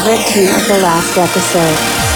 favorite tune of the last episode.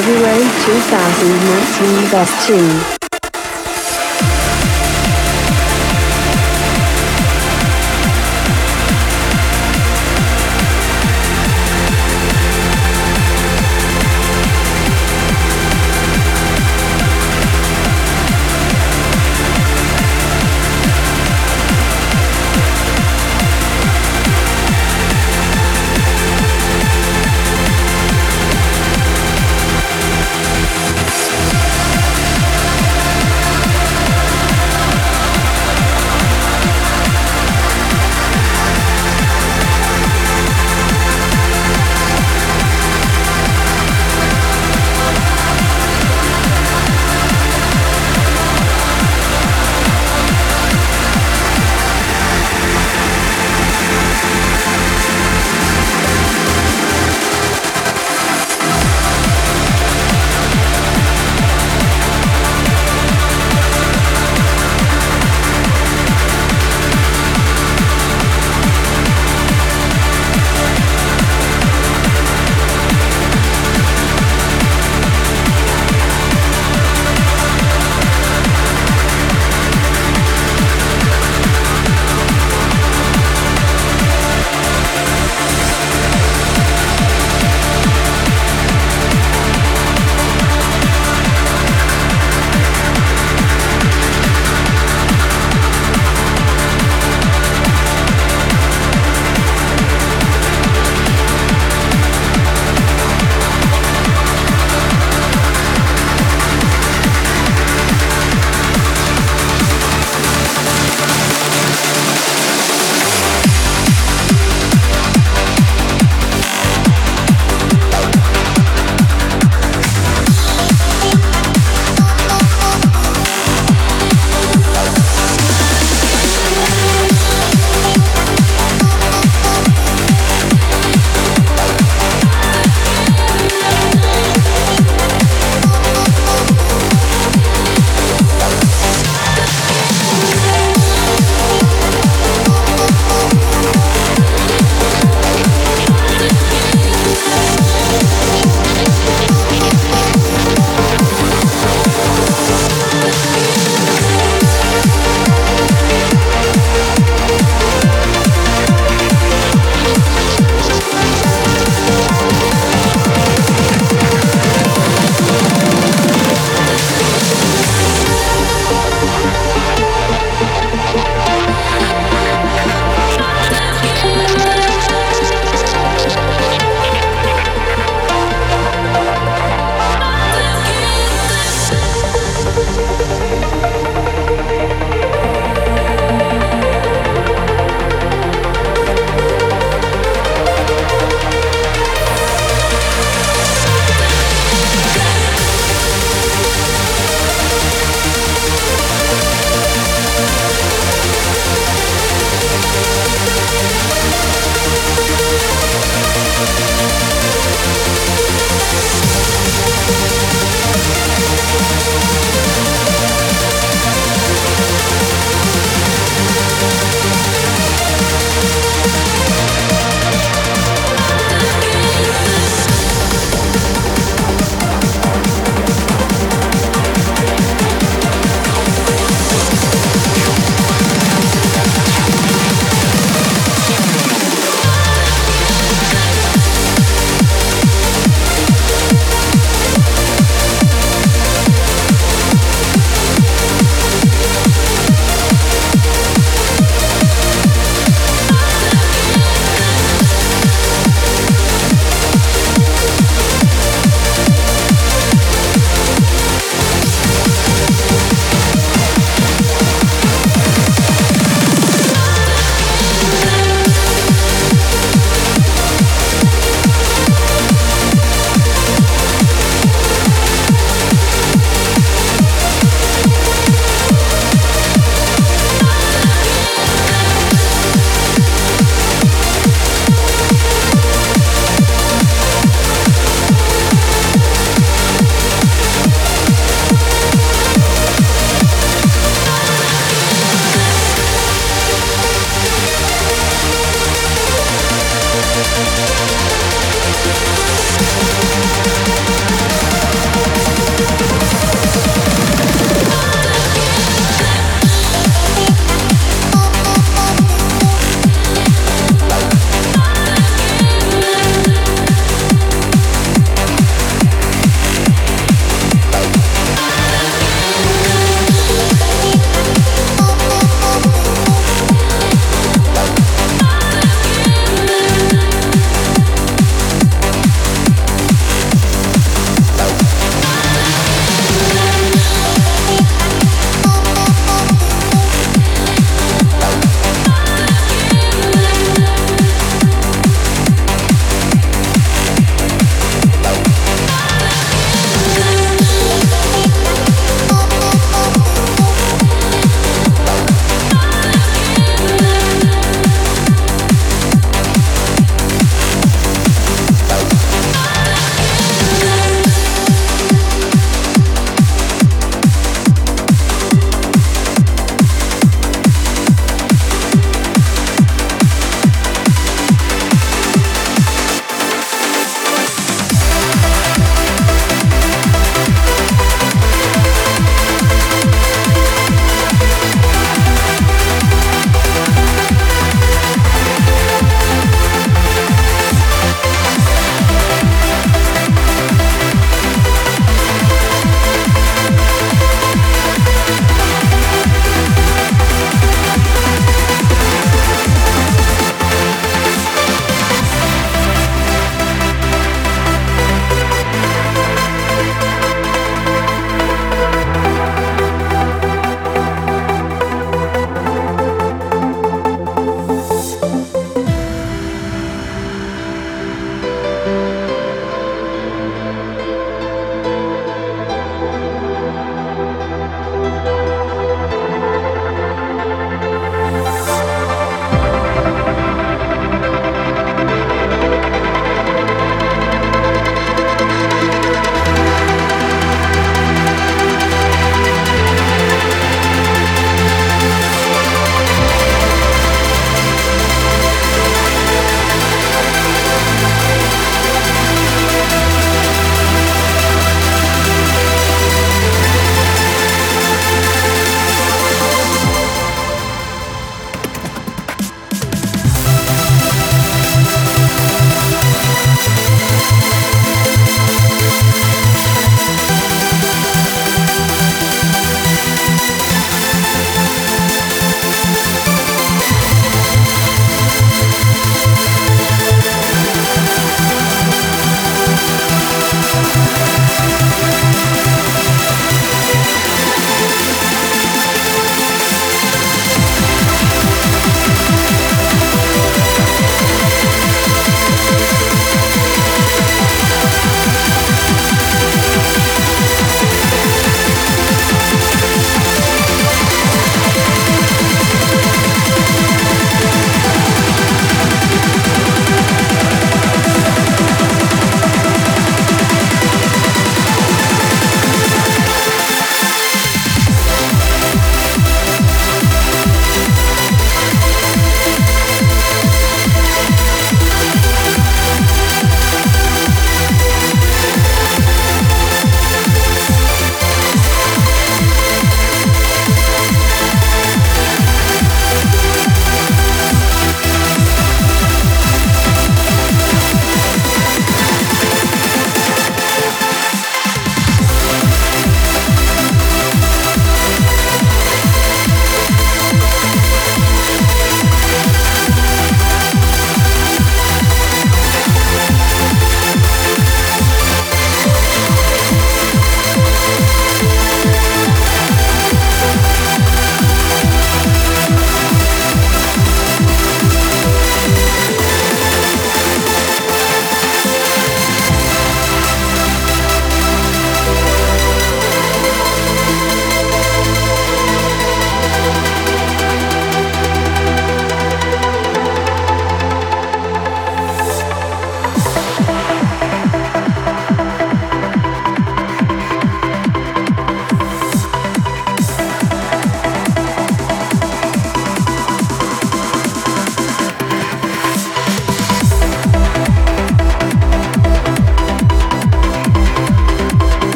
February 2019 Best Tune.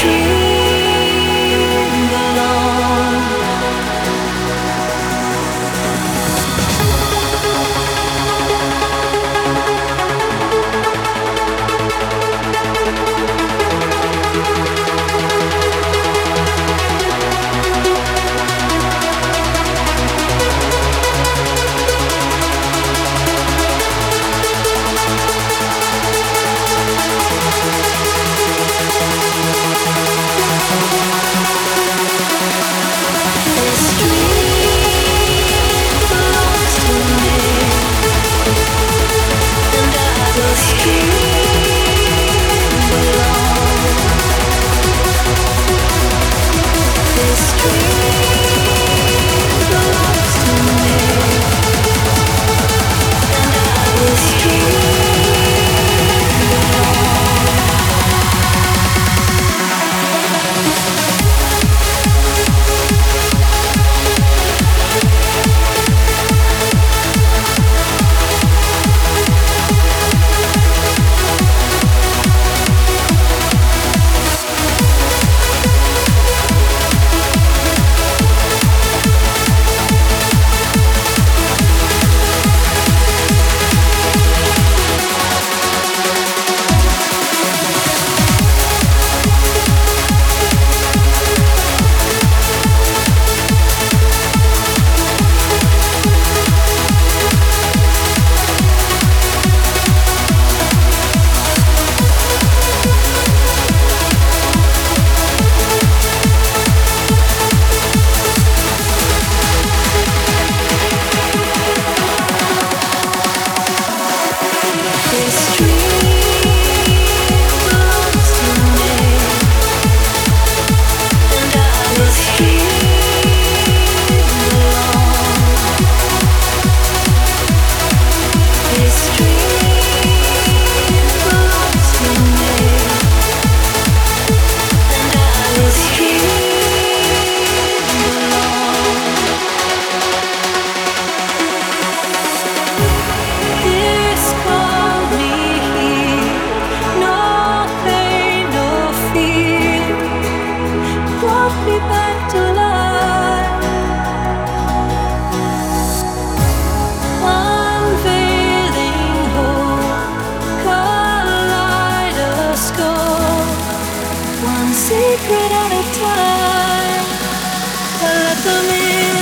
Dream secret at a time. I Let them in.